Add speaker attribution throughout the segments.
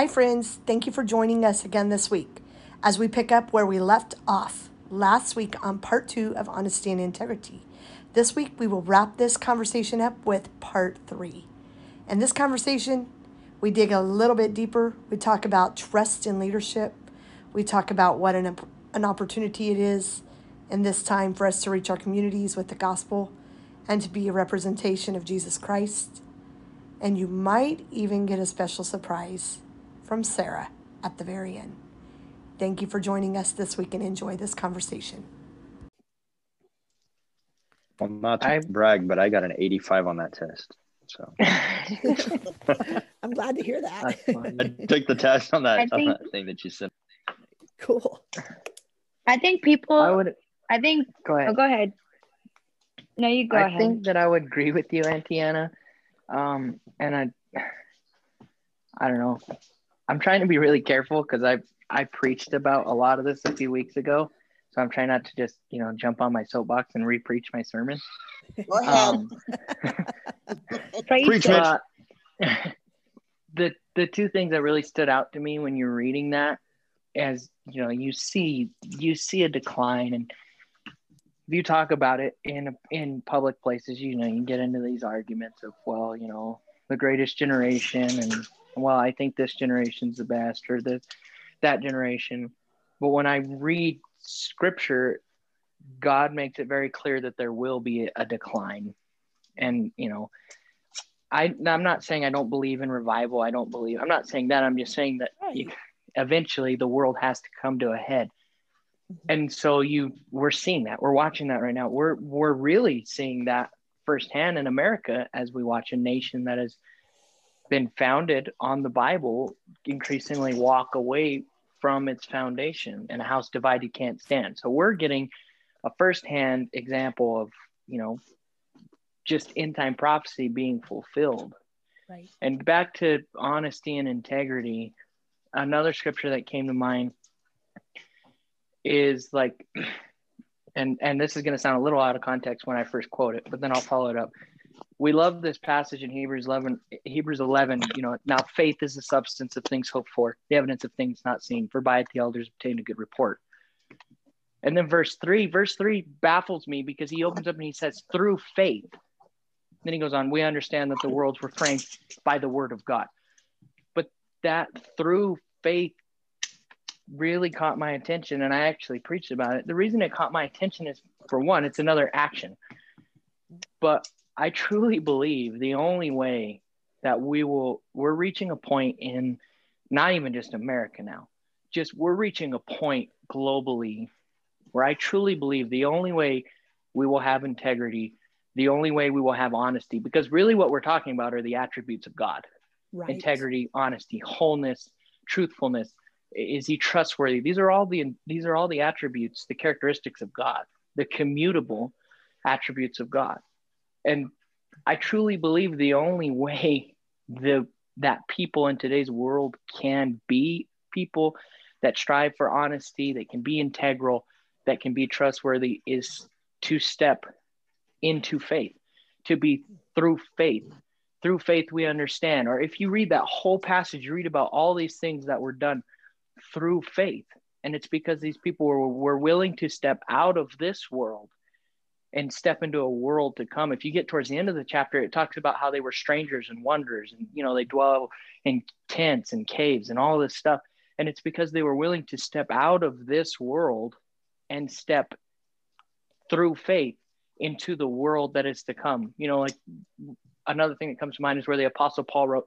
Speaker 1: Hi, friends. Thank you for joining us again this week as we pick up where we left off last week on part two of Honesty and Integrity. This week, we will wrap this conversation up with part three. In this conversation, we dig a little bit deeper. We talk about trust in leadership. We talk about what an, an opportunity it is in this time for us to reach our communities with the gospel and to be a representation of Jesus Christ. And you might even get a special surprise from Sarah at the very end. Thank you for joining us this week and enjoy this conversation.
Speaker 2: Well, not to I, brag, but I got an 85 on that test. So
Speaker 3: I'm glad to hear that.
Speaker 2: I took the test on that, think, on that thing that you said.
Speaker 3: Cool.
Speaker 4: I think people. I would. I think. Go ahead. Oh, go ahead. No, you go
Speaker 5: I
Speaker 4: ahead.
Speaker 5: I think that I would agree with you, Antiana. Um, and I, I don't know. I'm trying to be really careful because I I preached about a lot of this a few weeks ago, so I'm trying not to just you know jump on my soapbox and re-preach my sermon.
Speaker 3: Go ahead. Um,
Speaker 5: preach uh, the the two things that really stood out to me when you're reading that, as you know, you see you see a decline, and if you talk about it in in public places, you know, you get into these arguments of well, you know, the greatest generation and well, I think this generation's the best or the that generation. But when I read scripture, God makes it very clear that there will be a decline. And, you know, I, I'm not saying I don't believe in revival. I don't believe, I'm not saying that. I'm just saying that you, eventually the world has to come to a head. And so you, we're seeing that. We're watching that right now. We're, we're really seeing that firsthand in America as we watch a nation that is been founded on the Bible increasingly walk away from its foundation and a house divided can't stand. So we're getting a firsthand example of, you know, just in time prophecy being fulfilled. Right. And back to honesty and integrity, another scripture that came to mind is like and and this is going to sound a little out of context when I first quote it, but then I'll follow it up we love this passage in Hebrews 11, Hebrews 11, you know, now faith is the substance of things hoped for, the evidence of things not seen, for by it the elders obtained a good report. And then verse three, verse three baffles me because he opens up and he says, through faith. Then he goes on, we understand that the worlds were framed by the word of God. But that through faith really caught my attention and I actually preached about it. The reason it caught my attention is for one, it's another action. But I truly believe the only way that we will, we're reaching a point in not even just America now, just we're reaching a point globally where I truly believe the only way we will have integrity, the only way we will have honesty, because really what we're talking about are the attributes of God right. integrity, honesty, wholeness, truthfulness. Is he trustworthy? These are all the these are all the attributes, the characteristics of God, the communicable attributes of God and I truly believe the only way the that people in today's world can be people that strive for honesty, that can be integral, that can be trustworthy is to step into faith, to be through faith. Through faith, we understand. Or if you read that whole passage, you read about all these things that were done through faith. And it's because these people were, were willing to step out of this world and step into a world to come. If you get towards the end of the chapter, it talks about how they were strangers and wonders, and you know they dwell in tents and caves and all this stuff. And it's because they were willing to step out of this world and step through faith into the world that is to come. You know, like another thing that comes to mind is where the Apostle Paul wrote,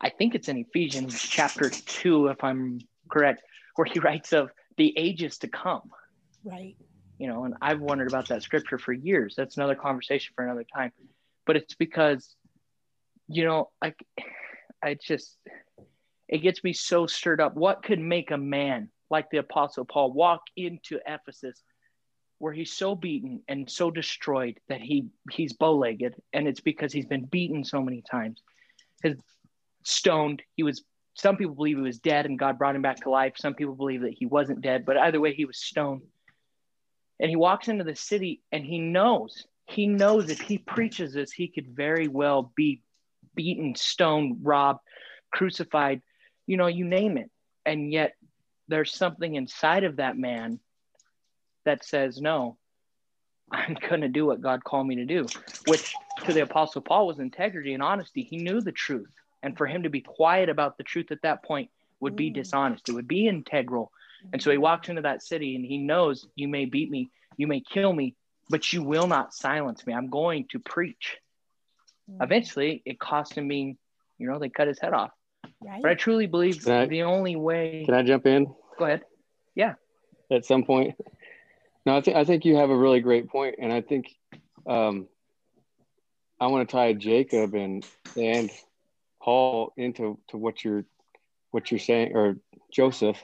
Speaker 5: I think it's in Ephesians chapter two, if I'm correct, where he writes of the ages to come.
Speaker 3: Right
Speaker 5: you know, and I've wondered about that scripture for years. That's another conversation for another time. But it's because, you know, like I just it gets me so stirred up. What could make a man like the apostle Paul walk into Ephesus where he's so beaten and so destroyed that he he's bow-legged and it's because he's been beaten so many times. His stoned, he was some people believe he was dead and God brought him back to life. Some people believe that he wasn't dead, but either way he was stoned and he walks into the city and he knows, he knows if he preaches this, he could very well be beaten, stoned, robbed, crucified, you know, you name it. And yet there's something inside of that man that says, no, I'm going to do what God called me to do, which to the Apostle Paul was integrity and honesty. He knew the truth. And for him to be quiet about the truth at that point would be mm. dishonest, it would be integral. And so he walks into that city and he knows, you may beat me, you may kill me, but you will not silence me. I'm going to preach. Mm. Eventually, it cost him being, you know, they cut his head off. Right. But I truly believe I, the only way.
Speaker 6: Can I jump in?
Speaker 5: Go ahead. Yeah.
Speaker 6: At some point. No, I think I think you have a really great point, and I think um, I want to tie Jacob and and Paul into to what you're what you're saying, or Joseph,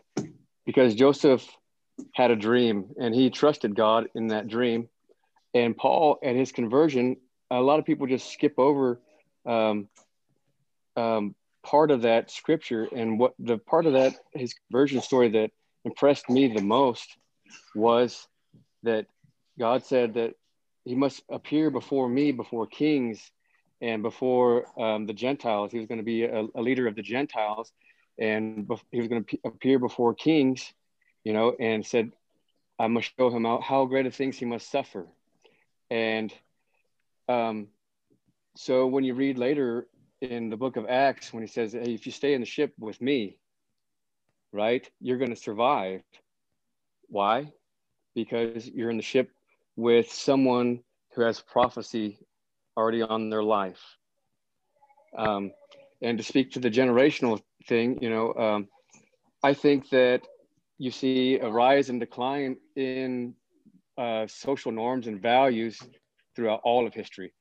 Speaker 6: because Joseph had a dream and he trusted God in that dream, and Paul at his conversion, a lot of people just skip over um, um, part of that scripture, and what the part of that his conversion story that impressed me the most was that God said that he must appear before me, before kings, and before um, the Gentiles. He was going to be a, a, leader of the Gentiles, and he was going to appear before kings, you know, and said, I must show him how, how great of things he must suffer. And um, so when you read later in the book of Acts, when he says, Hey, if you stay in the ship with me, right, you're going to survive. Why? because you're in the ship with someone who has prophecy already on their life. Um, and to speak to the generational thing, you know, um, I think that you see a rise and decline in uh, social norms and values throughout all of history.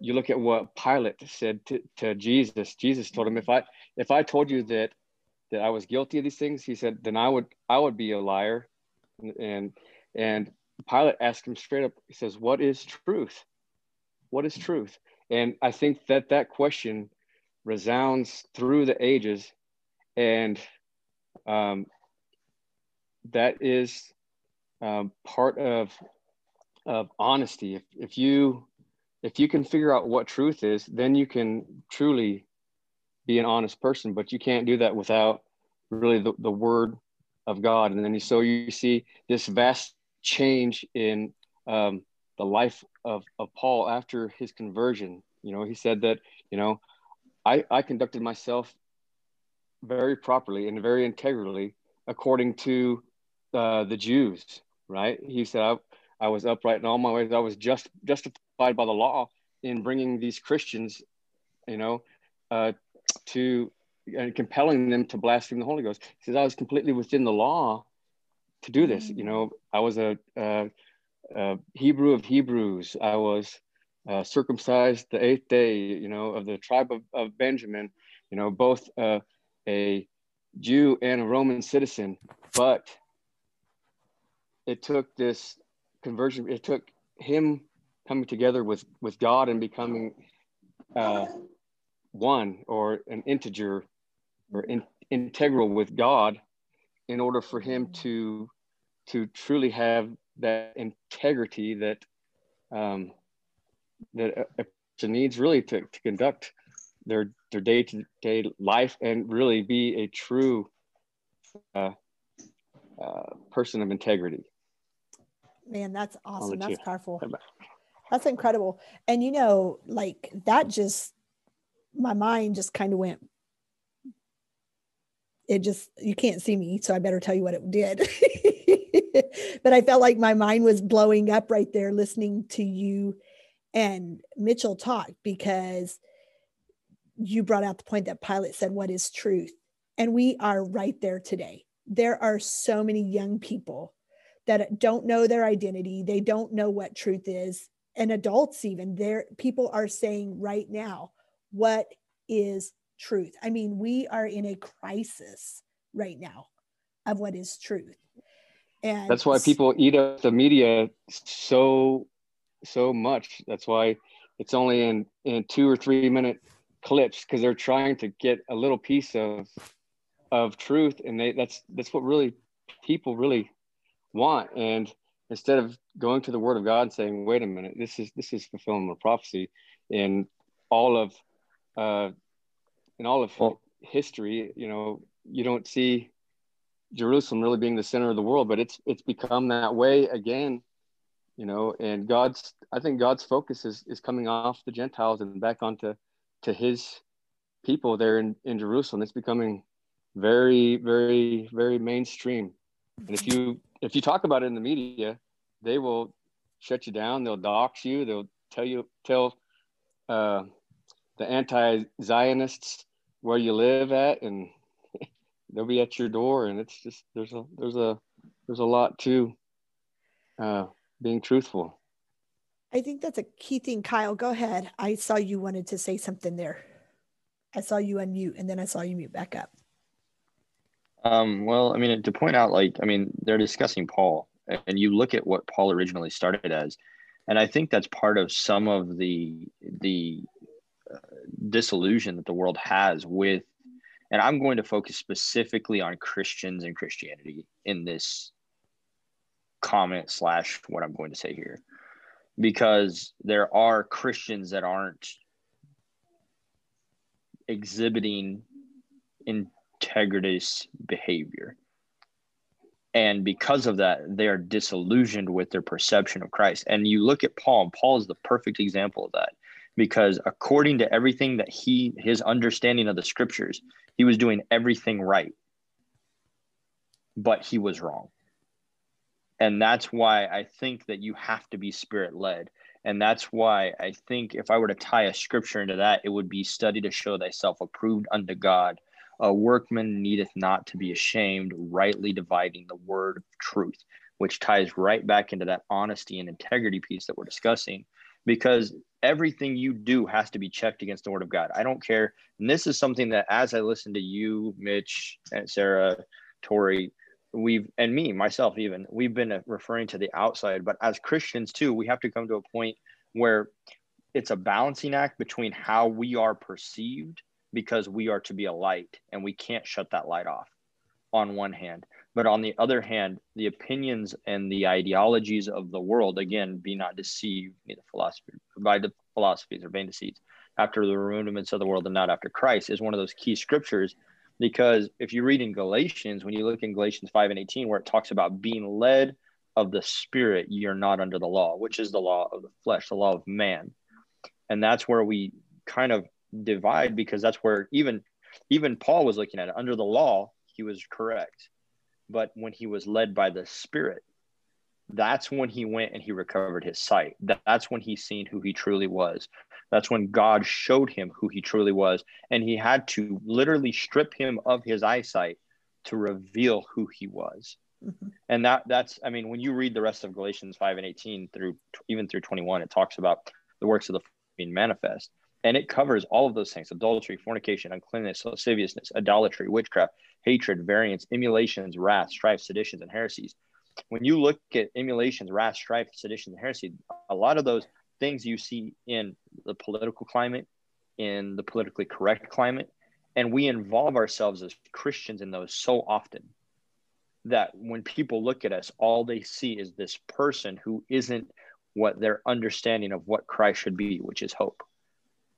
Speaker 6: You look at what Pilate said to, to Jesus. Jesus told him, "If I if I told you that that I was guilty of these things, he said, then I would I would be a liar." And, and Pilate asked him straight up, he says, What is truth? What is truth? And I think that that question resounds through the ages. And um, that is um, part of, of honesty. If, if you if you can figure out what truth is, then you can truly be an honest person. But you can't do that without really the, the word of God. And then you, so you see this vast change in um, the life of, of Paul after his conversion. You know, he said that, you know, I, I conducted myself very properly and very integrally according to uh, the Jews, right? He said, I, I was upright in all my ways. I was just justified by the law in bringing these Christians, you know, uh, to and compelling them to blaspheme the Holy Ghost. He says, I was completely within the law to do this. You know, I was a, a, a Hebrew of Hebrews. I was uh, circumcised the eighth day, you know, of the tribe of, of Benjamin, you know, both uh, a Jew and a Roman citizen. But it took this conversion, it took him coming together with, with God and becoming uh, one or an integer or in, integral with God in order for him to to truly have that integrity that um, that a, a person needs really to, to conduct their their day to day life and really be a true uh, uh, person of integrity.
Speaker 3: Man, that's awesome. That's you. powerful. That's incredible. And you know, like that just my mind just kind of went it just you can't see me so i better tell you what it did but i felt like my mind was blowing up right there listening to you and mitchell talk because you brought out the point that pilate said what is truth and we are right there today there are so many young people that don't know their identity they don't know what truth is and adults even there people are saying right now what is truth. I mean, we are in a crisis right now of what is truth.
Speaker 6: And that's why people eat up the media so so much. That's why it's only in in two or three minute clips because they're trying to get a little piece of of truth and they that's that's what really people really want and instead of going to the word of god and saying wait a minute this is this is fulfillment of prophecy in all of uh, in all of well, history, you know, you don't see Jerusalem really being the center of the world, but it's it's become that way again, you know. And God's I think God's focus is is coming off the Gentiles and back onto to His people there in in Jerusalem. It's becoming very very very mainstream. And if you if you talk about it in the media, they will shut you down. They'll dox you. They'll tell you tell uh, the anti-Zionists where you live at, and they'll be at your door. And it's just there's a there's a there's a lot to uh, being truthful.
Speaker 3: I think that's a key thing. Kyle, go ahead. I saw you wanted to say something there. I saw you unmute, and then I saw you mute back up.
Speaker 2: Um, well, I mean, to point out, like, I mean, they're discussing Paul, and you look at what Paul originally started as, and I think that's part of some of the the uh, disillusion that the world has with, and I'm going to focus specifically on Christians and Christianity in this comment slash what I'm going to say here, because there are Christians that aren't exhibiting integritous behavior. And because of that they are disillusioned with their perception of christ. And you look at paul and paul is the perfect example of that. Because according to everything that he his understanding of the scriptures he was doing everything right. But he was wrong and that's why i think that you have to be spirit led and that's why i think if i were to tie a scripture into that it would be study to show thyself approved unto god a workman needeth not to be ashamed, rightly dividing the word of truth, which ties right back into that honesty and integrity piece that we're discussing. Because everything you do has to be checked against the word of God. I don't care. And this is something that as I listen to you, Mitch, and Sarah, Tori, we've and me myself even we've been uh, referring to the outside but as christians too we have to come to a point where it's a balancing act between how we are perceived because we are to be a light and we can't shut that light off on one hand. But on the other hand the opinions and the ideologies of the world again be not deceived neither philosophy by the philosophies or vain deceits after the rudiments of the world and not after christ is one of those key scriptures because if you read in galatians when you look in galatians 5 and 18 where it talks about being led of the spirit you're not under the law which is the law of the flesh the law of man and that's where we kind of divide because that's where even even Paul was looking at it. Under the law, he was correct. But when he was led by the Spirit, that's when he went and he recovered his sight. That's when he seen who he truly was. That's when God showed him who he truly was. And he had to literally strip him of his eyesight to reveal who he was. Mm-hmm. And that that's I mean, when you read the rest of Galatians 5 and 18 through even through 21, it talks about the works of the being manifest and it covers all of those things adultery fornication uncleanness lasciviousness idolatry witchcraft hatred variance emulations wrath strife seditions and heresies when you look at emulations wrath strife seditions and heresy a lot of those things you see in the political climate in the politically correct climate and we involve ourselves as christians in those so often that when people look at us all they see is this person who isn't what their understanding of what christ should be which is hope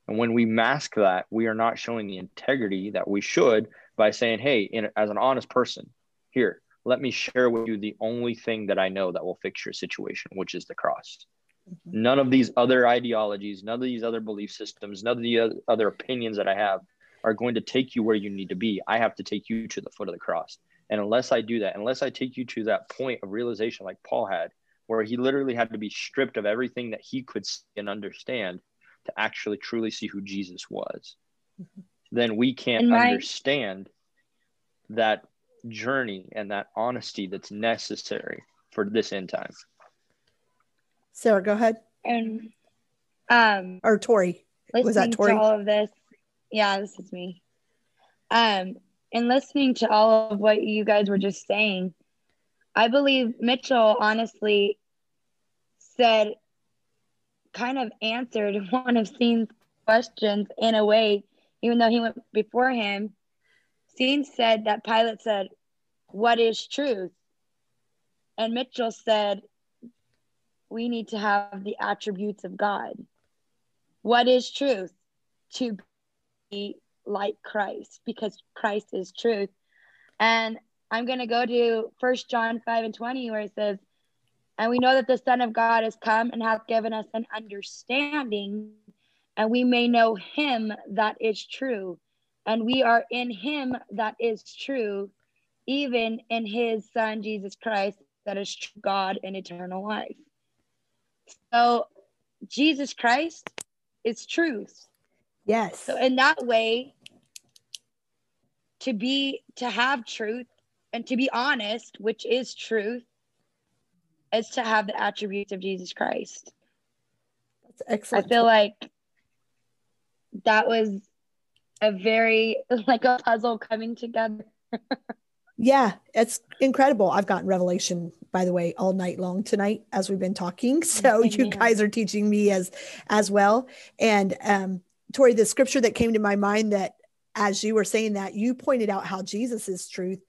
Speaker 2: and when we mask that, we are not showing the integrity that we should by saying, hey, in, as an honest person, here, let me share with you the only thing that I know that will fix your situation, which is the cross. Mm-hmm. None of these other ideologies, none of these other belief systems, none of the other opinions that I have are going to take you where you need to be. I have to take you to the foot of the cross. And unless I do that, unless I take you to that point of realization like Paul had, where he literally had to be stripped of everything that he could see and understand to actually truly see who Jesus was, mm-hmm. then we can't my- understand that journey and that honesty that's necessary for this end time.
Speaker 3: Sarah, go ahead.
Speaker 4: And um
Speaker 3: or Tori. Was that Tori?
Speaker 4: To all of this. Yeah, this is me. Um, and listening to all of what you guys were just saying, I believe Mitchell honestly said kind of answered one of Scene's questions in a way, even though he went before him. Scene said that Pilate said, What is truth? And Mitchell said, We need to have the attributes of God. What is truth? To be like Christ, because Christ is truth. And I'm going to go to First John 5 and 20, where it says, And we know that the Son of God has come and hath given us an understanding, and we may know him that is true. And we are in him that is true, even in his Son, Jesus Christ, that is God and eternal life. So, Jesus Christ is truth.
Speaker 3: Yes.
Speaker 4: So, in that way, to be, to have truth and to be honest, which is truth, is to have the attributes of Jesus Christ.
Speaker 3: That's excellent.
Speaker 4: I feel like that was a very, like a puzzle coming together.
Speaker 3: Yeah, it's incredible. I've gotten revelation, by the way, all night long tonight as we've been talking. So
Speaker 4: Amen.
Speaker 3: you guys are teaching me as as well. And um, Tori, the scripture that came to my mind that as you were saying that, you pointed out how Jesus is truth.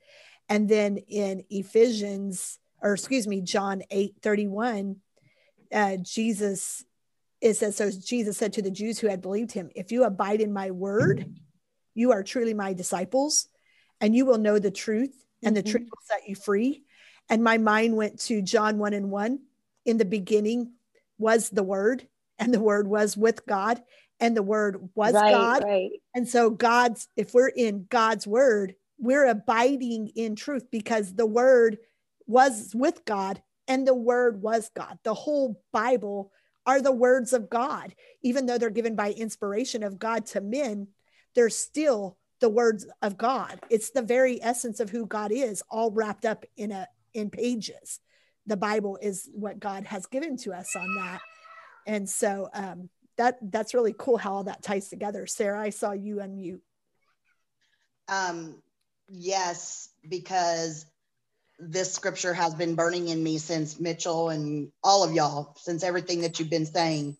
Speaker 3: And then in Ephesians, or excuse me, John 8 31, uh, Jesus, it says, so Jesus said to the Jews who had believed him, if you abide in my word, you are truly my disciples and you will know the truth and the
Speaker 4: Mhm.
Speaker 3: truth will set you free and my mind went to john 1 and 1 in the beginning was the word and the word was with god and the word was
Speaker 4: right,
Speaker 3: god
Speaker 4: right.
Speaker 3: and so god's if we're in god's word we're abiding in truth because the word was with god and the word was god the whole bible are the words of god even though they're given by inspiration of god to men they're still the words of God. It's the very essence of who God is, all wrapped up in a in pages. The Bible is what God has given to us on that, and so um, that that's really cool how all that ties together. Sarah, I saw you unmute.
Speaker 7: Um, yes, because this scripture has been burning in me since Mitchell and all of y'all, since everything that you've been saying.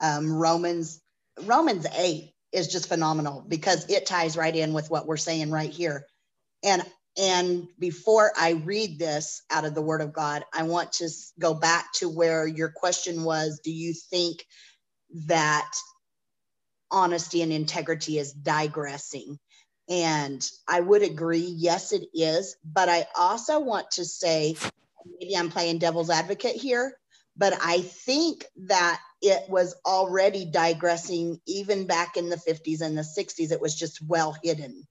Speaker 7: Um, Romans, Romans 8 is just phenomenal because it ties right in with what we're saying right here. And and before I read this out of the word of God, I want to go back to where your question was, do you think that honesty and integrity is digressing? And I would agree, yes, it is. But I also want to say, maybe I'm playing devil's advocate here, but I think that it was already digressing even back in the 50s and the 60s. It was just well hidden.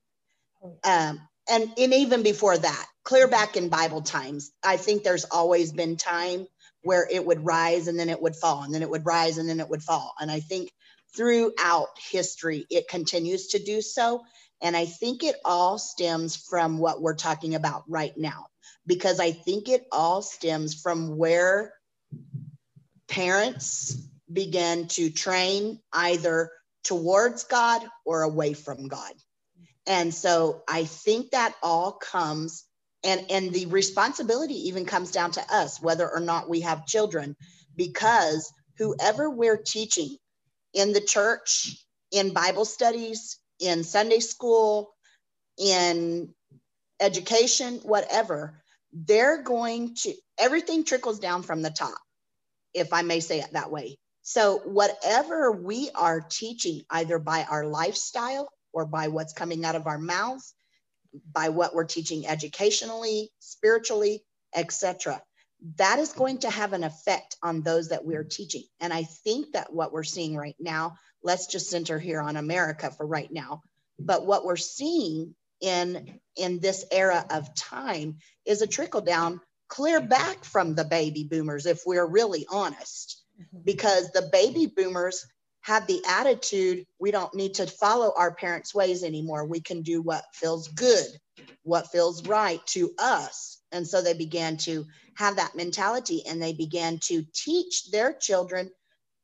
Speaker 7: Um, and, and even before that, clear back in Bible times, I think there's always been time where it would rise and then it would fall, and then it would rise and then it would fall. And I think throughout history, it continues to do so. And I think it all stems from what we're talking about right now, because I think it all stems from where parents began to train either towards God or away from God. And so I think that all comes and and the responsibility even comes down to us whether or not we have children because whoever we're teaching in the church, in Bible studies, in Sunday school, in education, whatever, they're going to, everything trickles down from the top, if I may say it that way. So, whatever we are teaching, either by our lifestyle or by what's coming out of our mouths, by what we're teaching educationally, spiritually, etc., that is going to have an effect on those that we're teaching. And I think that what we're seeing right now, let's just center here on America for right now, but what we're seeing in in this era of time is a trickle down clear back from the baby boomers if we're really honest mm-hmm. because the baby boomers had the attitude we don't need to follow our parents ways anymore. We can do what feels good what feels right to us. And so they began to have that mentality and they began to teach their children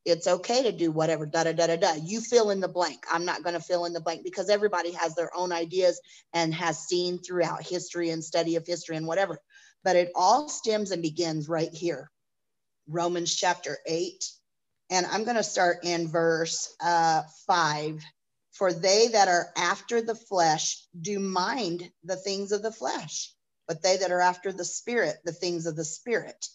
Speaker 7: it's okay to do whatever da da da da da. You fill in the blank. I'm not going to fill in the blank because everybody has their own ideas and has seen throughout history and study of history and whatever. But it all stems and begins right here. Romans chapter 8 and i'm going to start in verse uh, 5 for they that are after the flesh do mind the things of the flesh but they that are after the spirit the things of the spirit.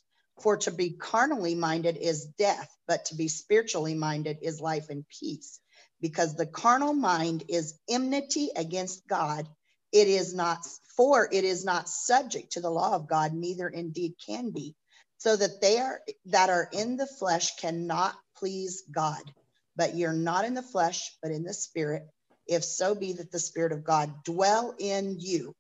Speaker 7: For to be carnally minded is death, but to be spiritually minded is life and peace. Because the carnal mind is enmity against God, it is not for it is not subject to the law of God, neither indeed can be, so that they are that are in the flesh cannot please God. But you're not in the flesh, but in the spirit, if so be that the spirit of God dwell in you.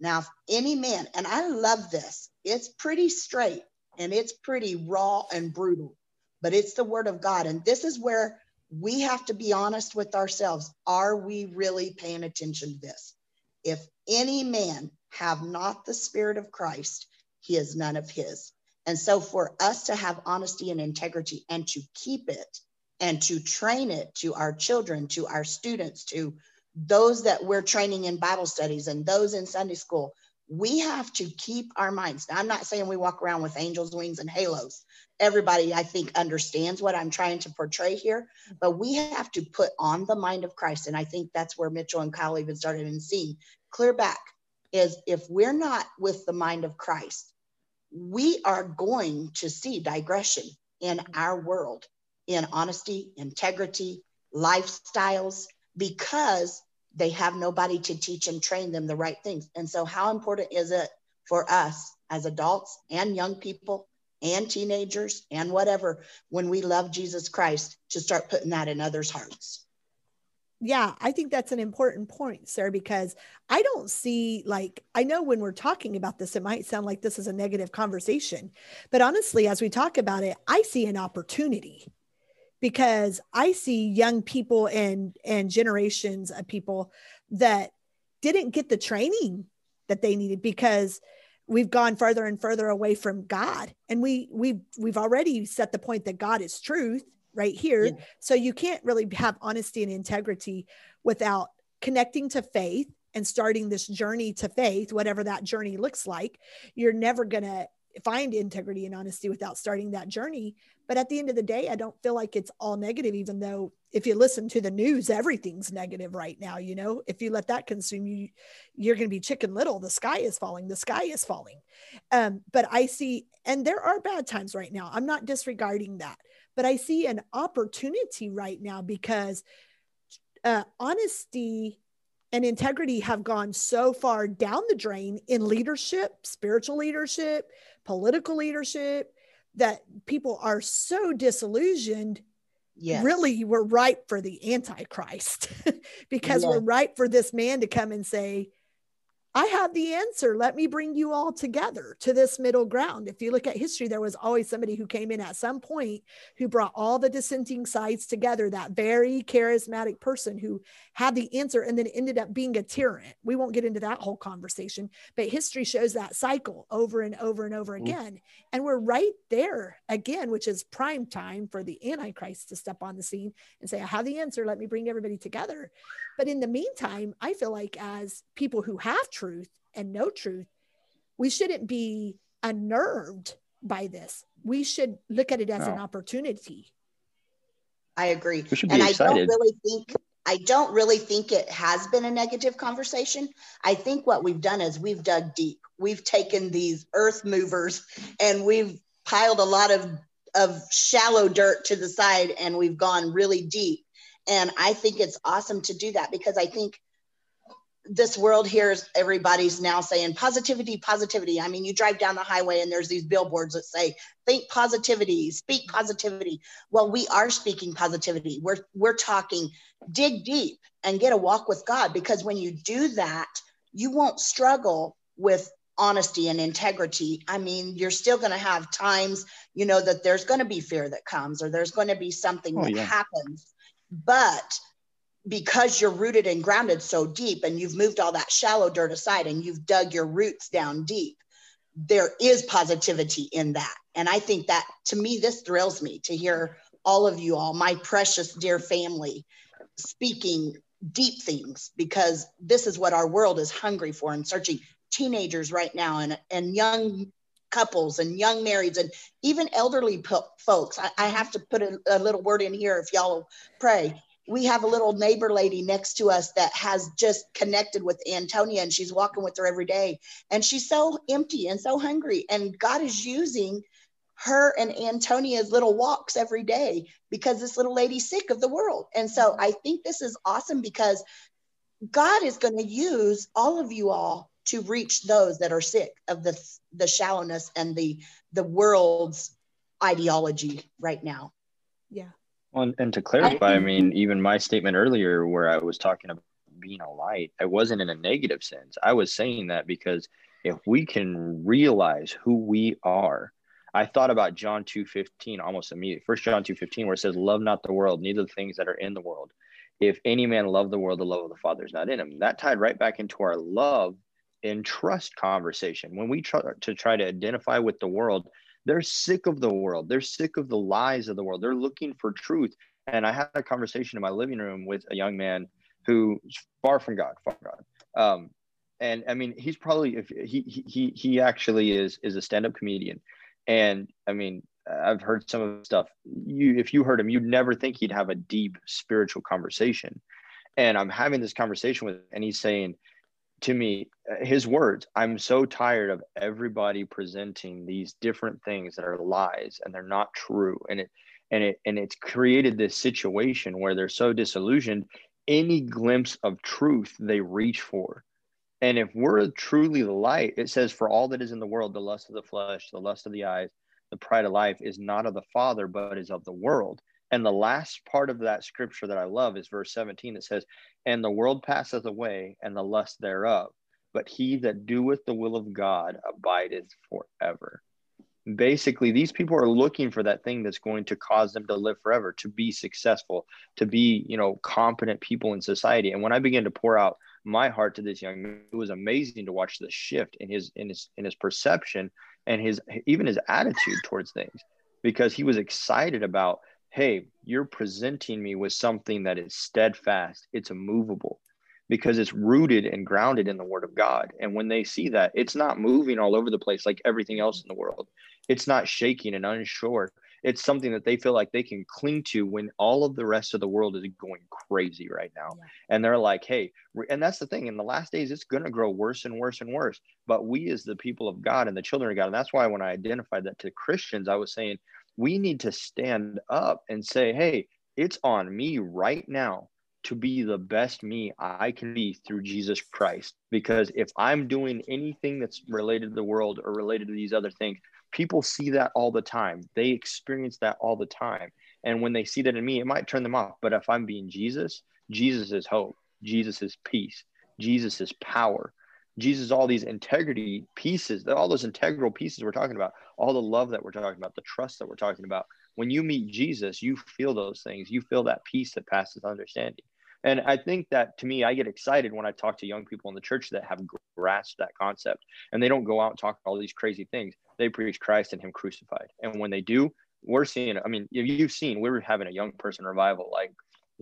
Speaker 7: Now, if any man, and I love this, it's pretty straight and it's pretty raw and brutal, but it's the word of God. And this is where we have to be honest with ourselves. Are we really paying attention to this? If any man have not the spirit of Christ, he is none of his. And so for us to have honesty and integrity and to keep it and to train it to our children, to our students, to those that we're training in Bible studies and those in Sunday school, we have to keep our minds. Now, I'm not saying we walk around with angels' wings and halos. Everybody, I think, understands what I'm trying to portray here, but we have to put on the mind of Christ. And I think that's where Mitchell and Kyle even started in seeing clear back is if we're not with the mind of Christ, we are going to see digression in mm-hmm. our world in honesty, integrity, lifestyles, because they have nobody to teach and train them the right things. And so, how important is it for us as adults and young people and teenagers and whatever when we love Jesus Christ to start putting that in others' hearts?
Speaker 3: Yeah, I think that's an important point, Sarah, because I don't see like, I know when we're talking about this, it might sound like this is a negative conversation. But honestly, as we talk about it, I see an opportunity because I see young people and and generations of people that didn't get the training that they needed because we've gone further and further away from God and we we we've already set the point that God is truth right here yeah. so you can't really have honesty and integrity without connecting to faith and starting this journey to faith whatever that journey looks like you're never going to find integrity and honesty without starting that journey. But at the end of the day, I don't feel like it's all negative, even though if you listen to the news, everything's negative right now. You know, if you let that consume you, you're going to be chicken little. The sky is falling, the sky is falling. Um, but I see, and there are bad times right now. I'm not disregarding that, but I see an opportunity right now because uh, honesty and integrity have gone so far down the drain in leadership, spiritual leadership, political leadership, that people are so disillusioned. Yes. Really, we're ripe for the Antichrist because yeah. we're ripe for this man to come and say, I have the answer. Let me bring you all together to this middle ground. If you look at history, there was always somebody who came in at some point who brought all the dissenting sides together, that very charismatic person who had the answer and then ended up being a tyrant. We won't get into that whole conversation, but history shows that cycle over and over and over mm. again. And we're right there again, which is prime time for the Antichrist to step on the scene and say, I have the answer. Let me bring everybody together. But in the meantime, I feel like as people who have truth and no truth, we shouldn't be unnerved by this. We should look at it as no. an opportunity.
Speaker 7: I agree. and I don't really think I don't really think it has been a negative conversation. I think what we've done is we've dug deep. We've taken these earth movers and we've piled a lot of of shallow dirt to the side and we've gone really deep. And I think it's awesome to do that because I think this world here is everybody's now saying positivity, positivity. I mean, you drive down the highway and there's these billboards that say, think positivity, speak positivity. Well, we are speaking positivity. We're we're talking dig deep and get a walk with God because when you do that, you won't struggle with honesty and integrity. I mean, you're still going to have times, you know, that there's going to be fear that comes or there's going to be something oh, that yeah. happens. But because you're rooted and grounded so deep and you've moved all that shallow dirt aside and you've dug your roots down deep there is positivity in that. And i think that to me this thrills me to hear all of you all my precious dear family speaking deep things because this is what our world is hungry for and searching teenagers right now and and young couples and young marrieds and even elderly po- folks I, I, have to put a, a little word in here if y'all pray we have a little neighbor lady next to us that has just connected with Antonia and she's walking with her every day. And she's so empty and so hungry. And God is using her and Antonia's little walks every day because this little lady's sick of the world. And so I think this is awesome because God is going to use all of you all to reach those that are sick of the the shallowness and the the world's ideology right now.
Speaker 3: Yeah.
Speaker 2: Well, and to clarify, I mean, even my statement earlier where I was talking about being a light, I wasn't in a negative sense. I was saying that because if we can realize who we are, I thought about John 2:15 almost immediately. First John 2:15 where it says love not the world, neither the things that are in the world. If any man love the world, the love of the Father is not in him. That tied right back into our love and trust conversation. When we try to try to identify with the world, they're sick of the world. They're sick of the lies of the world. They're looking for truth. And I had a conversation in my living room with a young man who's far from God, far from God. Um, and I mean, he's probably if he he he actually is is a stand up comedian, and I mean, I've heard some of the stuff. You if you heard him, you'd never think he'd have a deep spiritual conversation. And I'm having this conversation with, and he's saying, to me uh, his words i'm so tired of everybody presenting these different things that are lies and they're not true. And it and it and it's created this situation where they're so disillusioned any glimpse of truth they reach for. And if we're truly the light it says for all that is in the world the lust of the flesh the lust of the eyes the pride of life is not of the father but is of the world and the last part of that scripture that I love is verse 17 that says, And the world passeth away and the lust thereof, but he that doeth the will of God abideth forever. Basically, these people are looking for that thing that's going to cause them to live forever, to be successful, to be, you know, competent people in society. And when I began to pour out my heart to this young man, it was amazing to watch the shift in his in his in his perception and his even his attitude towards things because he was excited about hey, you're presenting me with something that is steadfast, it's immovable because it's rooted and grounded in the word of God. And when they see that, it's not moving all over the place like everything else in the world. It's not shaking and unsure. It's something that they feel like they can cling to when all of the rest of the world is going crazy right now. Yeah. And they're like, hey, and that's the thing. In the last days, it's going to grow worse and worse and worse. But we, as the people of God and the children of God, and that's why when I identified that to Christians, I was saying, we need to stand up and say, hey, it's on me right now to be the best me I can be through Jesus Christ. Because if I'm doing anything that's related to the world or related to these other things, people see that all the time. They experience that all the time. And when they see that in me, it might turn them off. But if I'm being Jesus, Jesus is hope, Jesus is peace, Jesus is power. Jesus, all these integrity pieces, all those integral pieces we're talking about, all the love that we're talking about, the trust that we're talking about. When you meet Jesus, you feel those things. You feel that peace that passes understanding. And I think that to me, I get excited when I talk to young people in the church that have grasped that concept and they don't go out and talk all these crazy things. They preach Christ and Him crucified. And when they do, we're seeing, I mean, you've seen, we were having a young person revival like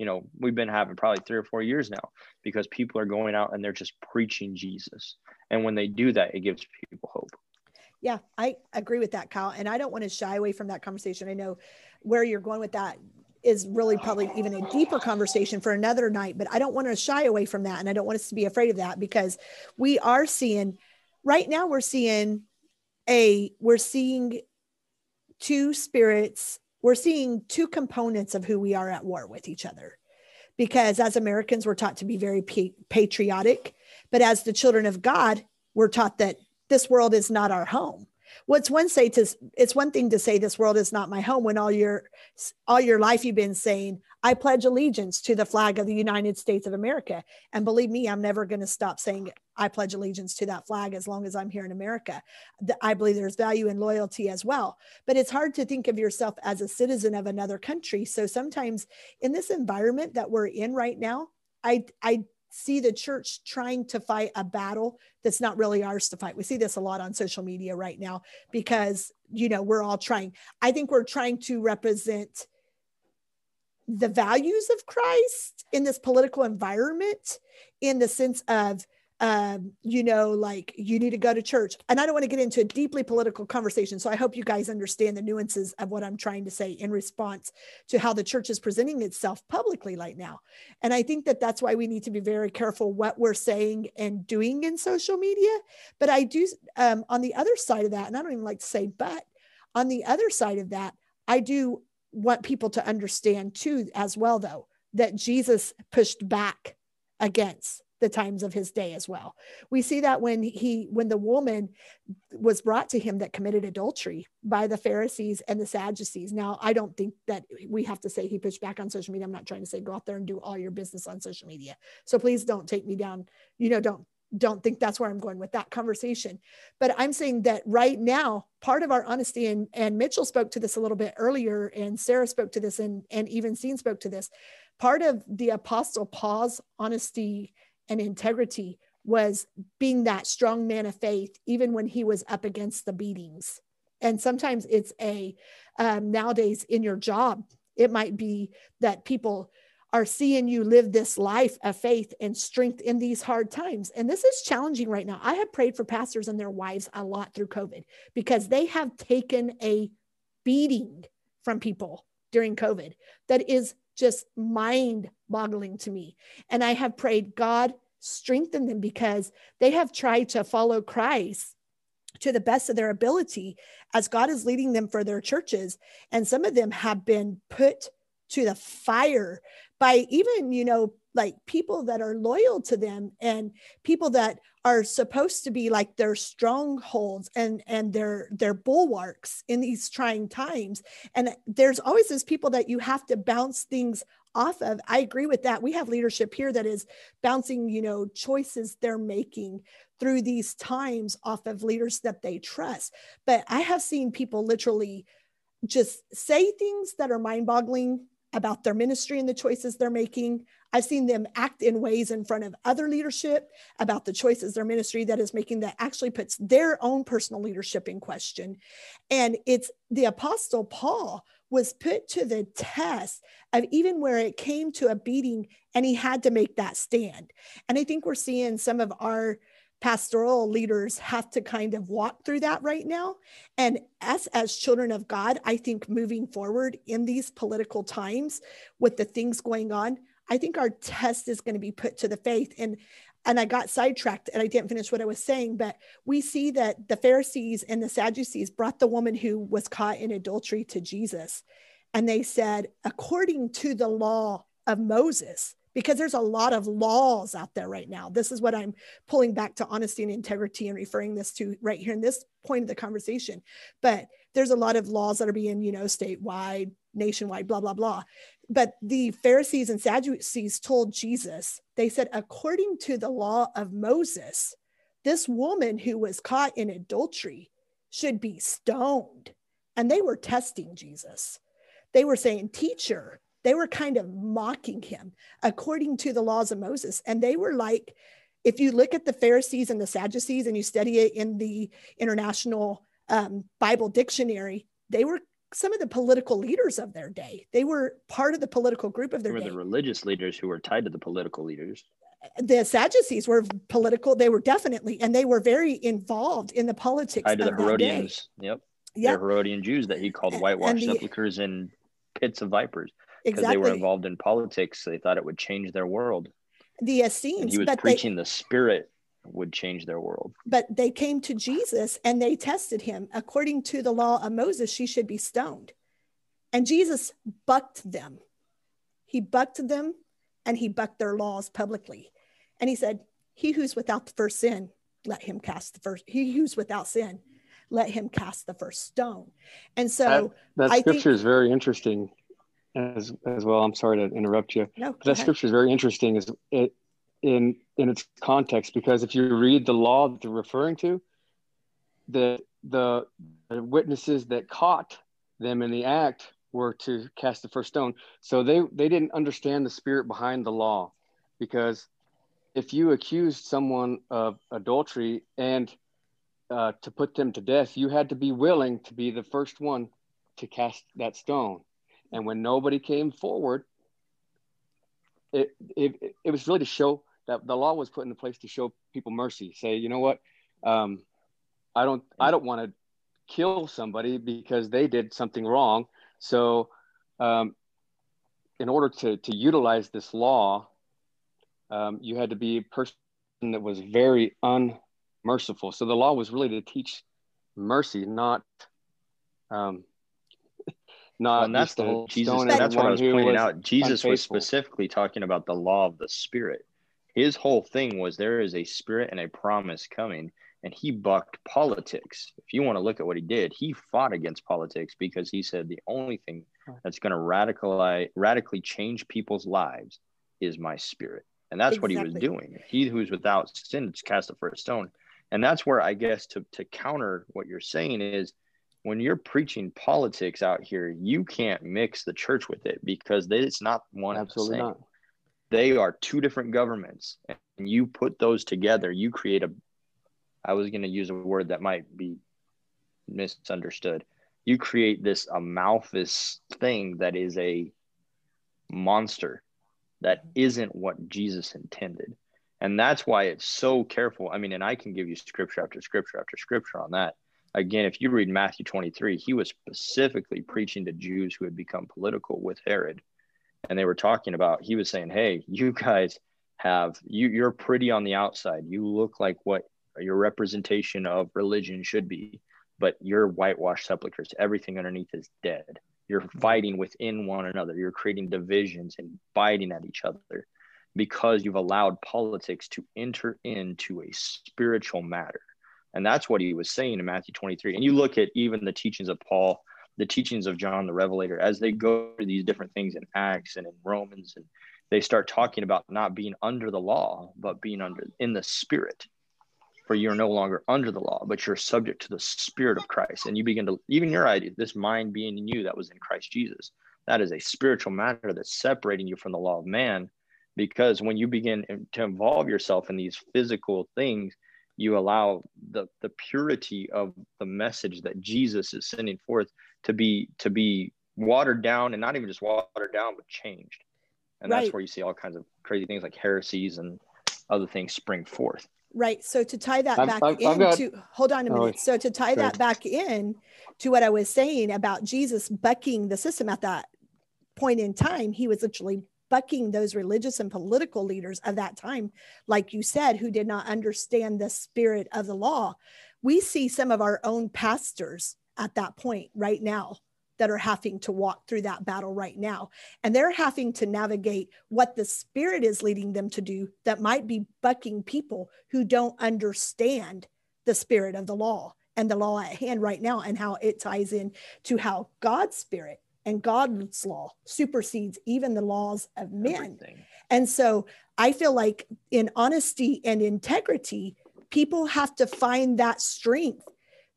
Speaker 2: you know we've been having probably three or four years now because people are going out and they're just preaching jesus. And when they do that it gives people hope.
Speaker 3: Yeah i agree with that kyle. And i don't want to shy away from that conversation. I know where you're going with that is really probably even a deeper conversation for another night but i don't want to shy away from that. And i don't want us to be afraid of that because we are seeing right now we're seeing a we're seeing two spirits we're seeing two components of who we are at war with each other. Because as Americans, we're taught to be very patriotic, but as the children of God, we're taught that this world is not our home. What's one say to it's one thing to say this world is not my home when all your all your life you've been saying I pledge allegiance to the flag of the United States of America. And believe me, I'm never going to stop saying I pledge allegiance to that flag as long as I'm here in America. I believe there's value in loyalty as well. But it's hard to think of yourself as a citizen of another country. So sometimes in this environment that we're in right now, I, I see the church trying to fight a battle that's not really ours to fight. We see this a lot on social media right now because, you know, we're all trying. I think we're trying to represent the values of Christ in this political environment in the sense of um, you know, like you need to go to church. And I don't want to get into a deeply political conversation. So I hope you guys understand the nuances of what I'm trying to say in response to how the church is presenting itself publicly right now. And I think that that's why we need to be very careful what we're saying and doing in social media. But I do, um, on the other side of that, and I don't even like to say, but on the other side of that, I do want people to understand too, as well, though, that Jesus pushed back against the times of his day as well. We see that when he when the woman was brought to him that committed adultery by the Pharisees and the Sadducees. Now, I don't think that we have to say he pushed back on social media. I'm not trying to say go out there and do all your business on social media. So please don't take me down, you know, don't don't think that's where I'm going with that conversation. But I'm saying that right now, part of our honesty, and, and Mitchell spoke to this a little bit earlier, and Sarah spoke to this, and, and even Seen spoke to this. Part of the Apostle Paul's honesty and integrity was being that strong man of faith, even when he was up against the beatings. And sometimes it's a um, nowadays in your job, it might be that people are seeing you live this life of faith and strength in these hard times. And this is challenging right now. I have prayed for pastors and their wives a lot through COVID because they have taken a beating from people during COVID that is just mind boggling to me. And I have prayed, God, strengthen them because they have tried to follow Christ to the best of their ability as God is leading them for their churches. And some of them have been put to the fire by even, you know, like people that are loyal to them and people that are supposed to be like their strongholds and and their their bulwarks in these trying times. And there's always those people that you have to bounce things off of. I agree with that. We have leadership here that is bouncing you know choices they're making through these times off of leaders that they trust. But i have seen people literally just say things that are mind boggling about their ministry and the choices they're making. I've seen them act in ways in front of other leadership about the choices their ministry that is making that actually puts their own personal leadership in question. And it's the Apostle Paul was put to the test of even where it came to a beating and he had to make that stand. And I think we're seeing some of our pastoral leaders have to kind of walk through that right now. And us as children of God, I think moving forward in these political times with the things going on, I think our test is going to be put to the faith. And and I got sidetracked and I didn't finish what I was saying, but we see that the Pharisees and the Sadducees brought the woman who was caught in adultery to Jesus. And they said, according to the law of Moses, because there's a lot of laws out there right now. This is what I'm pulling back to honesty and integrity and referring this to right here in this point of the conversation. But there's a lot of laws that are being, you know, statewide, nationwide, blah, blah, blah. But the Pharisees and Sadducees told Jesus, they said, according to the law of Moses, this woman who was caught in adultery should be stoned. And they were testing Jesus. They were saying, Teacher, they were kind of mocking him according to the laws of Moses. And they were like, if you look at the Pharisees and the Sadducees and you study it in the International um, Bible Dictionary, they were some of the political leaders of their day. They were part of the political group of their they
Speaker 2: were
Speaker 3: day.
Speaker 2: the religious leaders who were tied to the political leaders.
Speaker 3: Uh, the Sadducees were political. They were definitely, and they were very involved in the politics.
Speaker 2: Tied to the Herodians. Yep.
Speaker 3: Yep.
Speaker 2: The Herodian Jews that he called
Speaker 3: And-
Speaker 2: whitewashed
Speaker 3: and
Speaker 2: sepulchres and pits of vipers because
Speaker 3: Exactly.
Speaker 2: they were involved in politics. They thought it would change their world.
Speaker 3: the
Speaker 2: And
Speaker 3: Essenes,
Speaker 2: he was
Speaker 3: but they,
Speaker 2: preaching the spirit would change their world.
Speaker 3: but they came to Jesus and they tested him. According to the law of Moses, she should be stoned. And Jesus bucked them. He bucked them and he bucked their laws publicly. And he said, He who's without the first sin, let him cast the first, he who's without sin, let him cast the first stone. And so,
Speaker 6: That
Speaker 3: I think-
Speaker 6: scripture is very interesting as as well. I'm sorry to interrupt you.
Speaker 3: no,
Speaker 6: that
Speaker 3: ahead.
Speaker 6: scripture is very interesting is it in in its context because if you read the law that they're referring to the the, the witnesses that caught them in the act were to cast the first stone. So they they didn't understand the spirit behind the law because if you accused someone of adultery and uh, to put them to death you had to be willing to be the first one to cast that stone. And when nobody came forward it, it it was really to show that the law was put into place to show people mercy. Say, you know what, um, I don't I don't want to kill somebody because they did something wrong. So, um, in order to to utilize this law, um, you had to be a person that was very unmerciful. So the law was really to teach mercy, not um, not
Speaker 2: Well, and that's the whole Jesus. That's what I was pointing
Speaker 6: was
Speaker 2: out. Jesus was specifically talking about the law of the spirit. His whole thing was there is a spirit and a promise coming, and he bucked politics. If you want to look at what he did, he fought against politics because he said the only thing that's going to radicalize radically change people's lives is my spirit. And that's exactly. what he was doing. He who is without sin is cast the first stone. And that's where I guess to to counter what you're saying is when you're preaching politics out here, you can't mix the church with it because it's not one Absolutely. Not. They are two different governments, and you put those together, you create a. I was going to use a word that might be misunderstood. You create this amorphous thing that is a monster that isn't what Jesus intended. And that's why it's so careful. I mean, and I can give you scripture after scripture after scripture on that again, if you read Matthew 23, he was specifically preaching to Jews who had become political with Herod. And they were talking about, he was saying, Hey, you guys have, you, you're pretty on the outside. You look like what your representation of religion should be, but you're whitewashed sepulchres. Everything underneath is dead. You're mm-hmm. fighting within one another. You're creating divisions and fighting at each other because you've allowed politics to enter into a spiritual matter and that's what he was saying in Matthew 23. And you look at even the teachings of Paul, the teachings of John the Revelator, as they go through these different things in Acts and in Romans, and they start talking about not being under the law, but being under in the spirit. For you're no longer under the law, but you're subject to the spirit of Christ. And you begin to, even your idea, this mind being in you that was in Christ Jesus, that is a spiritual matter that's separating you from the law of man. Because when you begin to involve yourself in these physical things, you allow the the purity of the message that Jesus is sending forth to be to be watered down and not even just watered down but changed. And right. that's where you see all kinds of crazy things like heresies and other things spring forth.
Speaker 3: Right. So to tie that back I've, I've into got, hold on a minute. Oh, so to tie that back in to what I was saying about Jesus bucking the system at that point in time, he was literally bucking those religious and political leaders of that time, like you said, who did not understand the spirit of the law. We see some of our own pastors at that point right now that are having to walk through that battle right now. And they're having to navigate what the spirit is leading them to do that might be bucking people who don't understand the spirit of the law and the law at hand right now and how it ties in to how God's spirit and God's law supersedes even the laws of men. Everything. And so I feel like in honesty and integrity, people have to find that strength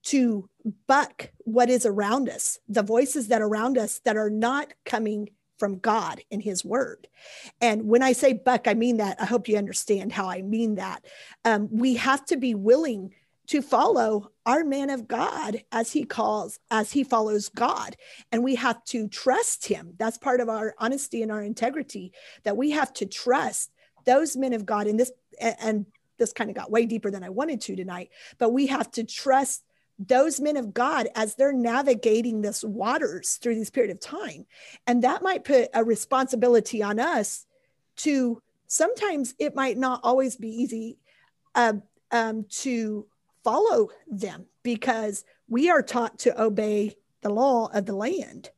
Speaker 3: to buck what is around us, the voices that around us that are not coming from God in his word. And when I say buck, I mean that. I hope you understand how I mean that. Um, we have to be willing to follow our man of God as he calls, as he follows God. And we have to trust him. That's part of our honesty and our integrity that we have to trust those men of God. And this, and this kind of got way deeper than I wanted to tonight, but we have to trust those men of God as they're navigating this waters through this period of time. And that might put a responsibility on us to sometimes it might not always be easy uh, um, to follow them because we are taught to obey the law of the land.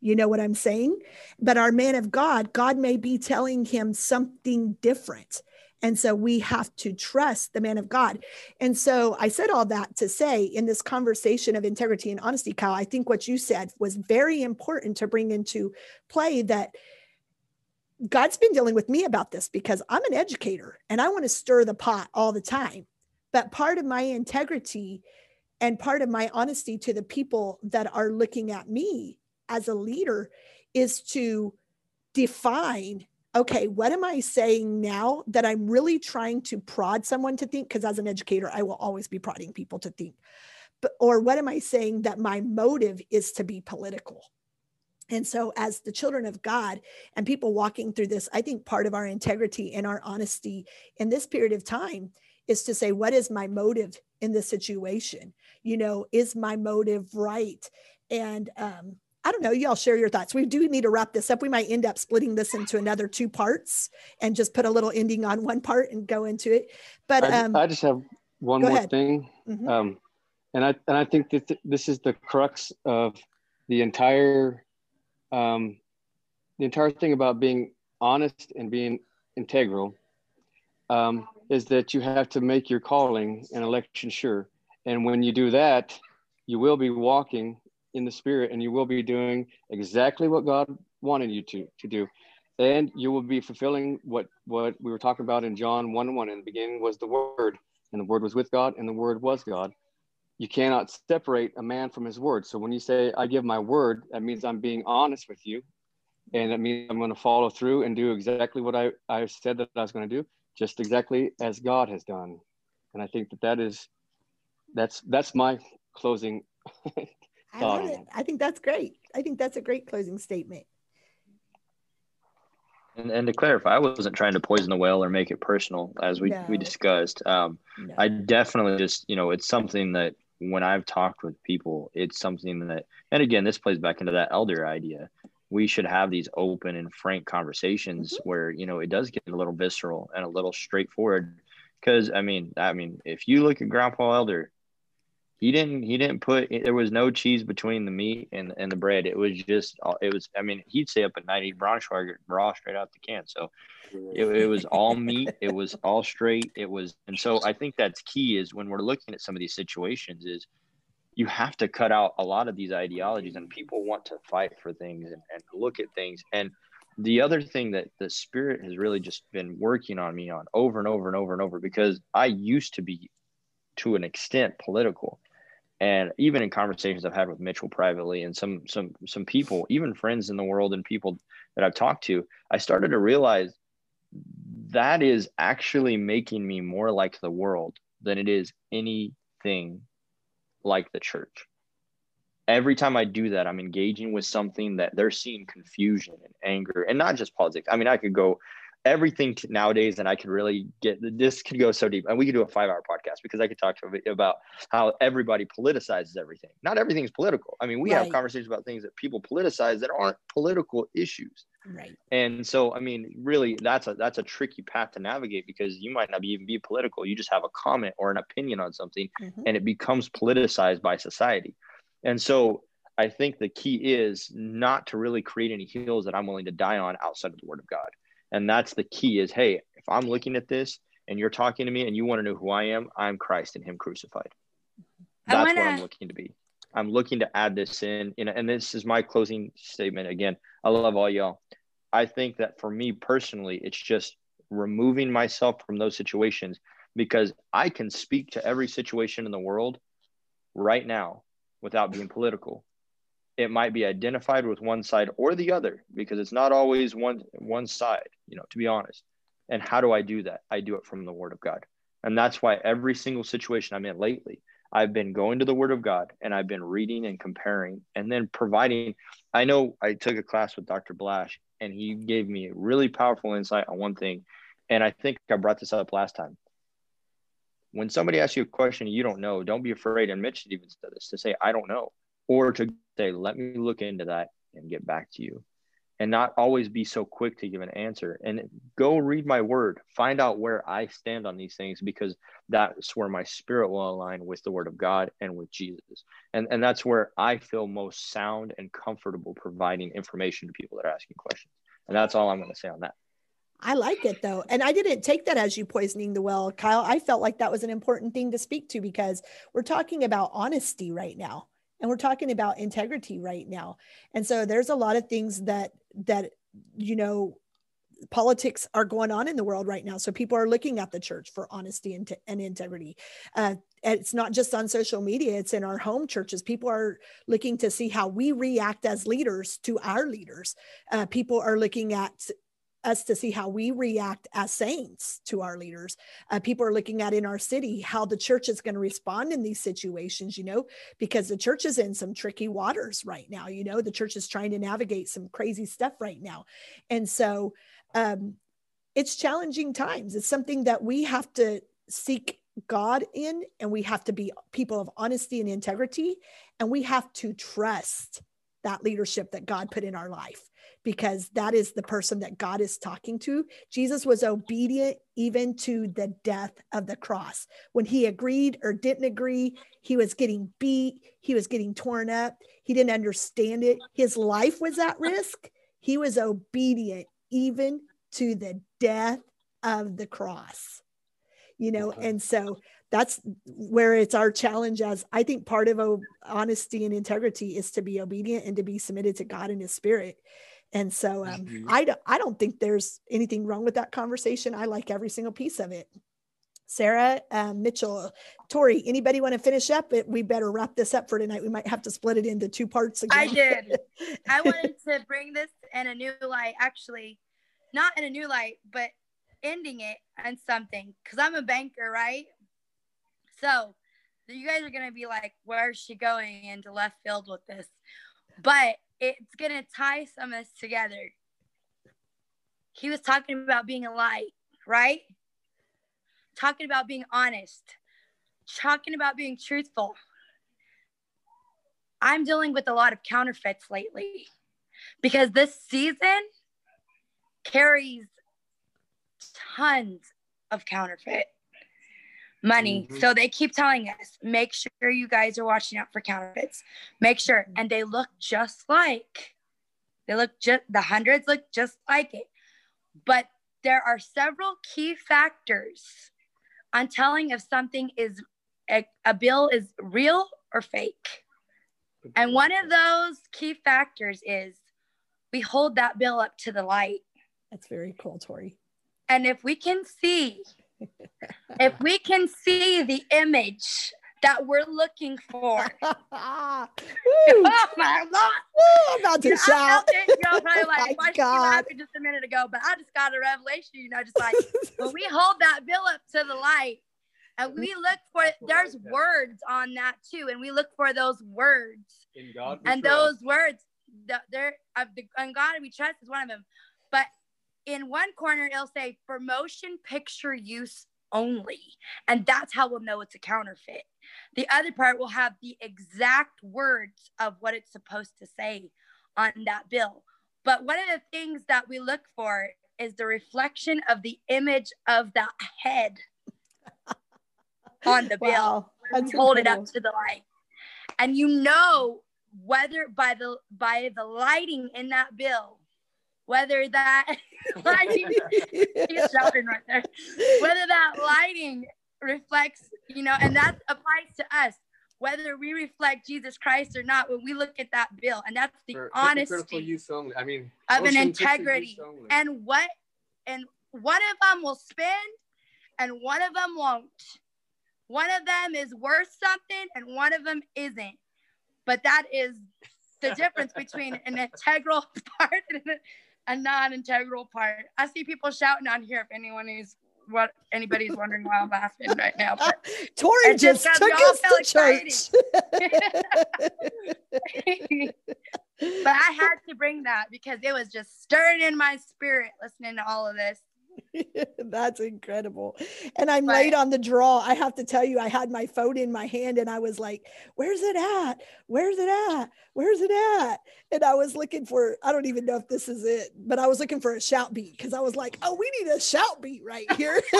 Speaker 3: You know what I'm saying? But our man of God, God may be telling him something different. And so we have to trust the man of God. And so I said all that to say in this conversation of integrity and honesty, Kyle, I think what you said was very important to bring into play that God's been dealing with me about this because I'm an educator and I want to stir the pot all the time. But part of my integrity and part of my honesty to the people that are looking at me as a leader is to define okay, what am I saying now that I'm really trying to prod someone to think? Because as an educator, I will always be prodding people to think. But, or what am I saying that my motive is to be political? And so, as the children of God and people walking through this, I think part of our integrity and our honesty in this period of time is to say, what is my motive in this situation? You know, is my motive right? And um, I don't know, y'all share your thoughts. We do need to wrap this up. We might end up splitting this into another two parts and just put a little ending on one part and go into it. But um,
Speaker 6: I, I just have one more ahead. thing. Mm-hmm. Um, and I and I think that th- this is the crux of the entire um, the entire thing about being honest and being integral um, is that you have to make your calling and election sure. And when you do that, you will be walking in the spirit and you will be doing exactly what God wanted you to, to do. And you will be fulfilling what, what we were talking about in John 1 1. In the beginning was the Word, and the Word was with God, and the Word was God. You cannot separate a man from his word. So when you say, I give my word, that means I'm being honest with you. And that means I'm going to follow through and do exactly what I, I said that I was going to do, just exactly as God has done. And I think that that is, that's, that's my closing
Speaker 3: I love it. I think that's great. I think that's a great closing statement.
Speaker 2: And, and to clarify, I wasn't trying to poison the well or make it personal, as we, no. we discussed. Um, no. I definitely just, you know, it's something that when I've talked with people, it's something that, and again, this plays back into that elder idea. We should have these open and frank conversations mm-hmm. where, you know, it does get a little visceral and a little straightforward. Cause I mean, I mean, if you look at Grandpa Elder, he didn't he didn't put there was no cheese between the meat and and the bread it was just it was i mean he'd stay up at night eat braunschweiger raw straight out the can so it, it was all meat it was all straight it was and so i think that's key is when we're looking at some of these situations is you have to cut out a lot of these ideologies and mm-hmm. people want to fight for things and, and look at things. And the other thing that the spirit has really just been working on me on over and over and over and over because i used to be to an extent political. And even in conversations I've had with Mitchell privately and some some some people, even friends in the world and people that I've talked to, I started to realize that is actually making me more like the world than it is anything like the church. Every time I do that, I'm engaging with something that they're seeing confusion and anger, and not just politics. I mean, I could go everything nowadays and i could really get this could go so deep and we could do a five hour podcast because i could talk to about how everybody politicizes everything. Not everything is political. I mean we right. have conversations about things that people politicize that aren't political issues.
Speaker 3: Right.
Speaker 2: And so i mean really that's a that's a tricky path to navigate because you might not even be political. You just have a comment or an opinion on something mm-hmm. and it becomes politicized by society. And so i think the key is not to really create any hills that i'm willing to die on outside of the word of god. And that's the key is, hey, if I'm looking at this and you're talking to me and you want to know who I am, I'm Christ and him crucified. That's wanna... what I'm looking to be. I'm looking to add this in, know, and this is my closing statement. Again, I love all y'all. I think that for me personally, it's just removing myself from those situations because I can speak to every situation in the world right now without being political it might be identified with one side or the other because it's not always one one side you know to be honest and how do i do that? I do it from the word of god. And that's why every single situation i'm in lately i've been going to the word of god and i've been reading and comparing and then providing. I know i took a class with dr blash and he gave me a really powerful insight on one thing. And i think i brought this up last time. When somebody asks you a question you don't know don't be afraid and mitch even said this to say i don't know or to say, let me look into that and get back to you. And not always be so quick to give an answer. And go read my word, find out where I stand on these things because that's where my spirit will align with the word of God and with Jesus. And, and that's where I feel most sound and comfortable providing information to people that are asking questions. And that's all I'm going to say on that.
Speaker 3: I like it though. And I didn't take that as you poisoning the well, Kyle. I felt like that was an important thing to speak to because we're talking about honesty right now and we're talking about integrity right now. And so there's a lot of things that that you know politics are going on in the world right now. So people are looking at the church for honesty and, and integrity. Uh, it's not just on social media it's in our home churches. People are looking to see how we react as leaders to our leaders. Uh, people are looking at us to see how we react as saints to our leaders. Uh, people are looking at in our city how the church is going to respond in these situations, you know, because the church is in some tricky waters right now. You know, the church is trying to navigate some crazy stuff right now. And so um, it's challenging times. It's something that we have to seek God in, and we have to be people of honesty and integrity, and we have to trust that leadership that God put in our life because that is the person that God is talking to. Jesus was obedient even to the death of the cross. When he agreed or didn't agree, he was getting beat, he was getting torn up, he didn't understand it. His life was at risk. He was obedient even to the death of the cross you know
Speaker 6: Okay.
Speaker 3: and so that's where it's our challenge as i think part of honesty and integrity is to be obedient and to be submitted to god and his spirit and so um,
Speaker 6: Mhm.
Speaker 3: I, don't, I don't think there's anything wrong with that conversation i like every single piece of it sarah um, mitchell tori anybody want to finish up It- we better wrap this up for tonight we might have to split it into two parts again
Speaker 8: I did. I wanted to bring this in a new light, actually, not in a new light, but ending it on something because I'm a banker, right? So you guys are gonna be like, "Where's she going into left field with this?" But it's gonna tie some of us together. He was talking about being a light, right? Talking about being honest, talking about being truthful. I'm dealing with a lot of counterfeits lately because this season carries tons of counterfeit money.
Speaker 6: Mhm.
Speaker 8: So they keep telling us, make sure you guys are watching out for counterfeits. Make sure. And they look just like, they look just, the hundreds look just like it. But there are several key factors on telling if something is, a, a bill is real or fake. And one of those key factors is we hold that bill up to the light.
Speaker 3: that's very cool tori
Speaker 8: And if we can see, if we can see the image that we're looking for,
Speaker 3: Woo!
Speaker 8: oh my God.
Speaker 3: Woo, I'm about to
Speaker 8: You know, I
Speaker 3: shout.
Speaker 8: felt it, oh you know, probably
Speaker 3: Oh my
Speaker 8: like, why she
Speaker 3: God.
Speaker 8: laughing just a minute ago, but I just got a revelation, you know, just like when we hold that bill up to the light and we look for there's words on that too, and we look for those words
Speaker 6: In God
Speaker 8: and those words the, they're of the and God we trust is one of them. But in one corner it'll say for motion picture use only, and that's how we'll know it's a counterfeit. The other part will have the exact words of what it's supposed to say on that bill. But one of the things that we look for is the reflection of the image of that head on the bill
Speaker 3: wow that's
Speaker 8: hold it up to the light. And you know whether by the by the lighting in that bill, whether that lighting shouting right there, whether that lighting reflects, you know, and that applies to us, whether we reflect Jesus Christ or not, when we look at that bill, and that's the
Speaker 6: For
Speaker 8: honesty
Speaker 6: use only. I mean,
Speaker 8: of an integrity. And what and one of them will spend and one of them won't. One of them is worth something and one of them isn't. But that is the difference between an integral part and a, non-integral part. I see people shouting on here if anyone is what anybody's wondering why I'm laughing right now. But
Speaker 3: tori just
Speaker 8: just
Speaker 3: took us to church
Speaker 8: but I had to bring that because it was just stirring in my spirit listening to all of this.
Speaker 3: That's incredible. And I'm
Speaker 8: But-
Speaker 3: late on the draw. I have to tell you, I had my phone in my hand and I was like, where's it at? Where's it at? Where's it at? And I was looking for, I don't even know if this is it, but I was looking for a shout beat because I was like, oh, we need a shout beat right here.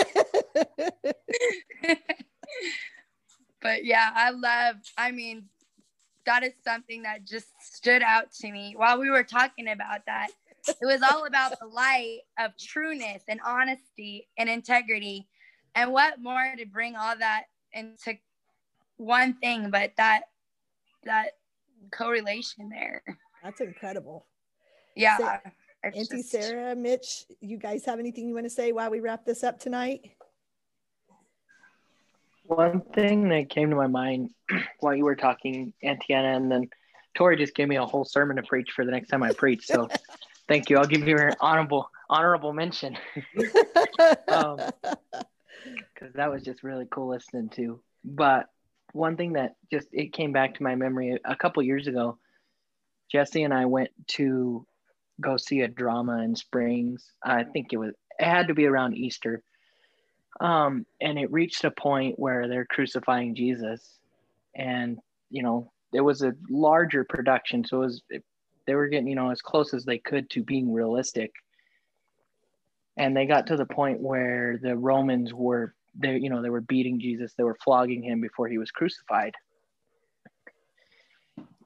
Speaker 8: but yeah, I love, I mean, that is something that just stood out to me while we were talking about that. It was all about the light of trueness and honesty and integrity. And what more to bring all that into one thing, but that that correlation there.
Speaker 3: That's incredible.
Speaker 8: Yeah. it's
Speaker 3: Auntie
Speaker 8: just-
Speaker 3: Sarah, Mitch, you guys have anything you want to say while we wrap this up tonight?
Speaker 5: One thing that came to my mind while you were talking, Antiana, and then Tori just gave me a whole sermon to preach for the next time I preach. So thank you. I'll give you an honorable honorable mention Um, because that was just really cool listening to. But one thing that just it came back to my memory a couple years ago, Jesse and I went to go see a drama in Springs. I think it was it had to be around Easter. Um, and it reached a point where they're crucifying Jesus, and you know it was a larger production, so it was they were getting you know as close as they could to being realistic and they got to the point where the romans were they you know they were beating jesus they were flogging him before he was crucified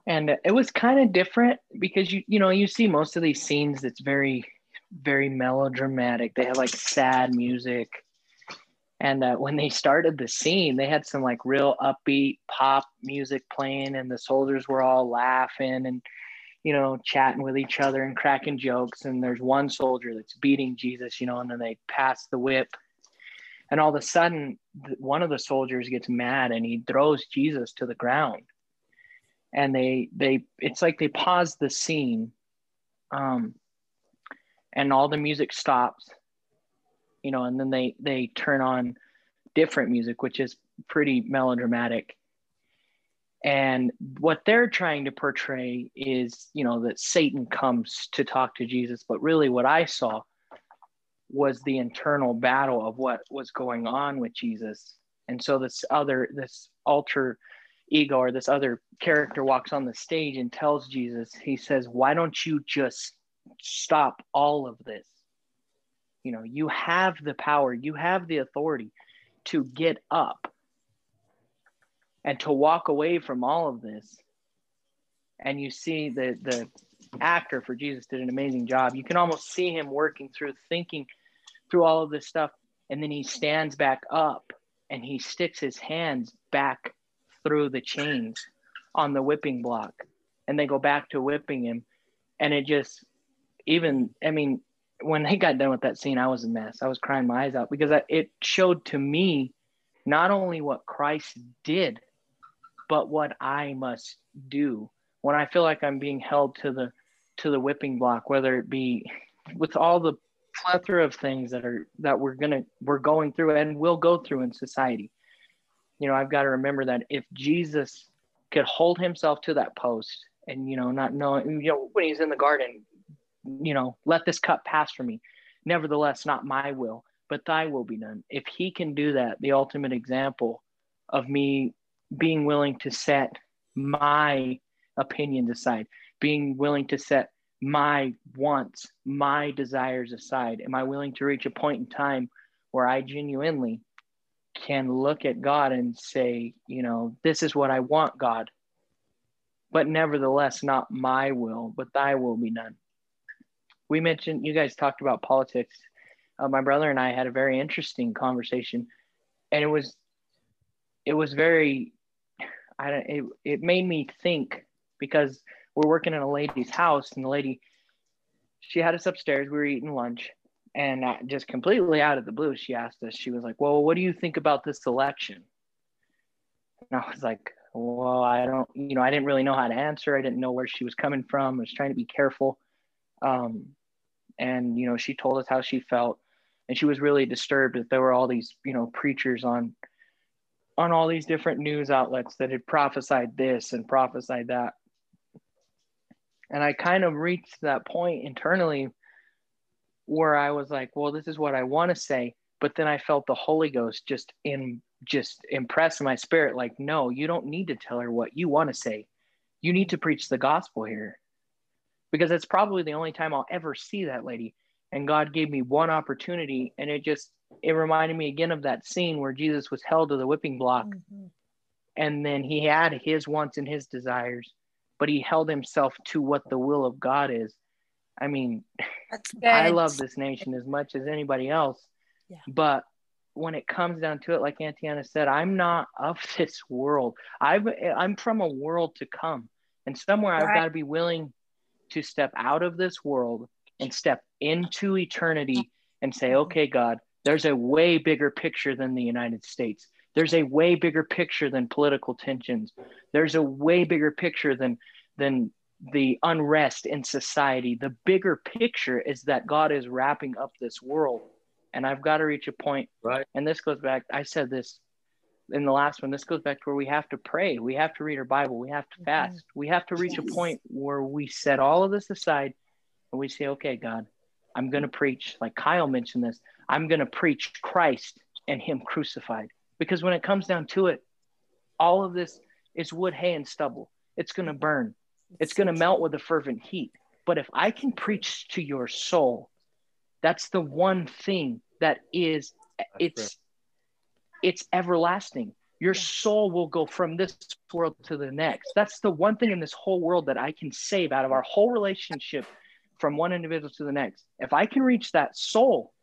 Speaker 5: and it was kind of different because you you know you see most of these scenes that's very very melodramatic. They had like sad music. And uh, when they started the scene, they had some like real upbeat pop music playing, and the soldiers were all laughing and, you know, chatting with each other and cracking jokes. And there's one soldier that's beating Jesus, you know, and then they pass the whip. And all of a sudden, one of the soldiers gets mad and he throws Jesus to the ground. And they, they, it's like they pause the scene um, and all the music stops you know and then they they turn on different music which is pretty melodramatic and what they're trying to portray is you know that satan comes to talk to jesus but really what i saw was the internal battle of what was going on with jesus and so this other this alter ego or this other character walks on the stage and tells jesus he says why don't you just stop all of this. You know, you have the power, you have the authority to get up and to walk away from all of this. And you see the the actor for Jesus did an amazing job. You can almost see him working through thinking through all of this stuff and then he stands back up and he sticks his hands back through the chains on the whipping block and they go back to whipping him and it just even I mean, when they got done with that scene, I was a mess. I was crying my eyes out because I, it showed to me not only what Christ did, but what I must do when I feel like I'm being held to the to the whipping block, whether it be with all the plethora of things that are that we're gonna we're going through and will go through in society. You know, I've got to remember that if Jesus could hold himself to that post and you know not knowing you know when he's in the garden you know, let this cup pass from me. Nevertheless, not my will, but thy will be done. If he can do that, the ultimate example of me being willing to set my opinions aside, being willing to set my wants, my desires aside? Am I willing to reach a point in time where I genuinely can look at God and say, you know, this is what I want, God, but nevertheless, not my will, but thy will be done we mentioned you guys talked about politics. Uh, my brother and I had a very interesting conversation, and it was it was very I don't it, it made me think because we're working in a lady's house and the lady she had us upstairs we were eating lunch and just completely out of the blue she asked us she was like well what do you think about this election? And i was like well i don't you know i didn't really know how to answer. I didn't know where she was coming from. I was trying to be careful. Um, and you know she told us how she felt and she was really disturbed that there were all these you know preachers on on all these different news outlets that had prophesied this and prophesied that. And i kind of reached that point internally where i was like well this is what i want to say. But then i felt the holy ghost just in just impress my spirit like no you don't need to tell her what you want to say. You need to preach the gospel here. Because it's probably the only time I'll ever see that lady. And God gave me one opportunity, and it just it reminded me again of that scene where Jesus was held to the whipping block, mm-hmm. and then he had his wants and his desires, but he held himself to what the will of God is. I mean, I love this nation as much as anybody else, yeah. but when it comes down to it, like Antiana said, I'm not of this world. I've I'm from a world to come, and somewhere right. I've got to be willing to step out of this world and step into eternity and say, okay, God, there's a way bigger picture than the United States. There's a way bigger picture than political tensions. There's a way bigger picture than than the unrest in society. The bigger picture is that God is wrapping up this world. And I've got to reach a point.
Speaker 6: Right.
Speaker 5: And this goes back, I said this in the last one, this goes back to where we have to pray. We have to read our Bible. We have to mm-hmm. fast. Mm-hmm. We have to reach yes. a point where we set all of this aside and we say, okay, God, I'm going to preach. Like Kyle mentioned this, I'm going to preach Christ and Him crucified. Because when it comes down to it, all of this is wood, hay, and stubble. It's going to burn, it's going to melt with a fervent heat. But if I can preach to your soul, that's the one thing that is, it's it's everlasting. Your soul will go from this world to the next. That's the one thing in this whole world that I can save out of our whole relationship from one individual to the next. If I can reach that soul,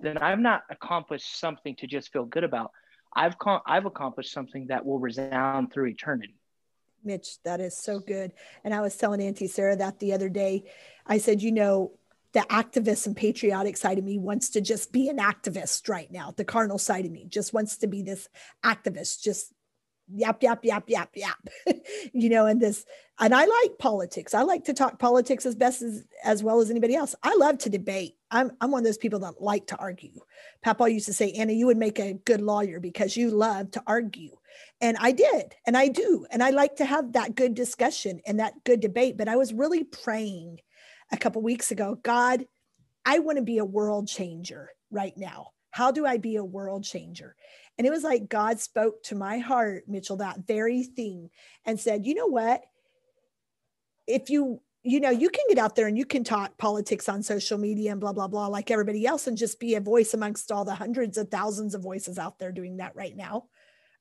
Speaker 5: then I've not accomplished something to just feel good about. I've I've accomplished something that will resound through eternity.
Speaker 3: Mitch, that is so good. And I was telling Auntie Sarah that the other day. I said, you know, the activist and patriotic side of me wants to just be an activist right now. The carnal side of me just wants to be this activist, just yap yap yap yap yap. You know and this and i like politics. I like to talk politics as best as as well as anybody else. I love to debate. I'm i'm one of those people that like to argue. Papa used to say anna you would make a good lawyer because you love to argue. And i did and i do and i like to have that good discussion and that good debate. But i was really praying a couple weeks ago god i want to be a world changer right now how do i be a world changer and it was like God spoke to my heart, Mitchell, that very thing and said, you know what? If you, you know, you can get out there and you can talk politics on social media and blah, blah, blah, like everybody else, and just be a voice amongst all the hundreds of thousands of voices out there doing that right now.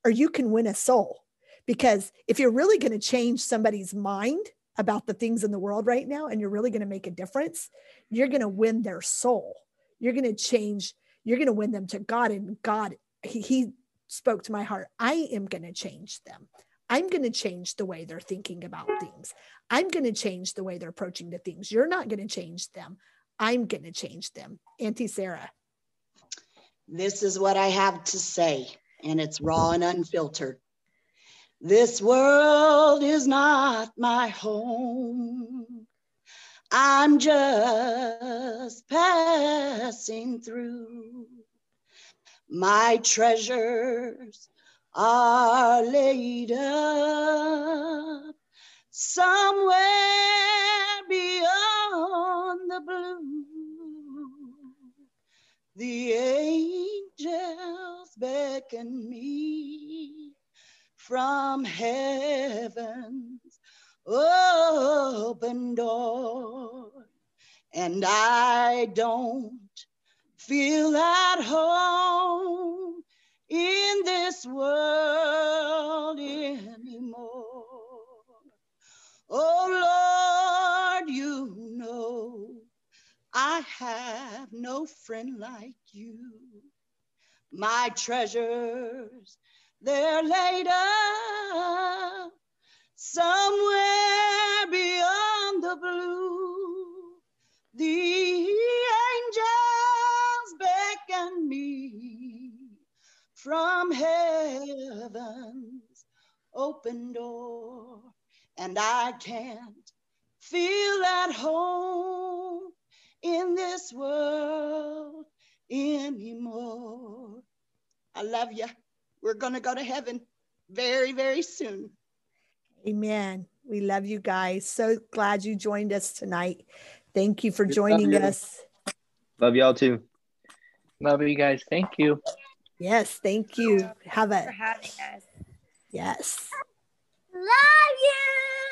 Speaker 3: Or you can win a soul. Because if you're really going to change somebody's mind about the things in the world right now and you're really going to make a difference, you're going to win their soul. You're going to change, you're going to win them to God, and God he, he spoke to my heart. I am going to change them. I'm going to change the way they're thinking about things. I'm going to change the way they're approaching the things. You're not going to change them. I'm going to change them. Auntie sarah.
Speaker 7: This is what i have to say and it's raw and unfiltered. This world is not my home i'm just passing through my treasures are laid up somewhere beyond the blue. The angels beckon me from heaven's open door, and I don't feel at home in this world anymore. Oh Lord, you know I have no friend like you. My treasures, they're laid up somewhere beyond the blue. The angels beckon me from heaven's open door, and I can't feel at home in this world anymore. I love you. We're going to go to heaven very, very soon.
Speaker 3: Amen. We love you guys. So glad you joined us tonight. Thank you for joining us.
Speaker 2: Love y'all too.
Speaker 5: Love you guys. Thank you.
Speaker 3: Yes, thank you. Have a
Speaker 8: for having us.
Speaker 3: Yes.
Speaker 8: Love you.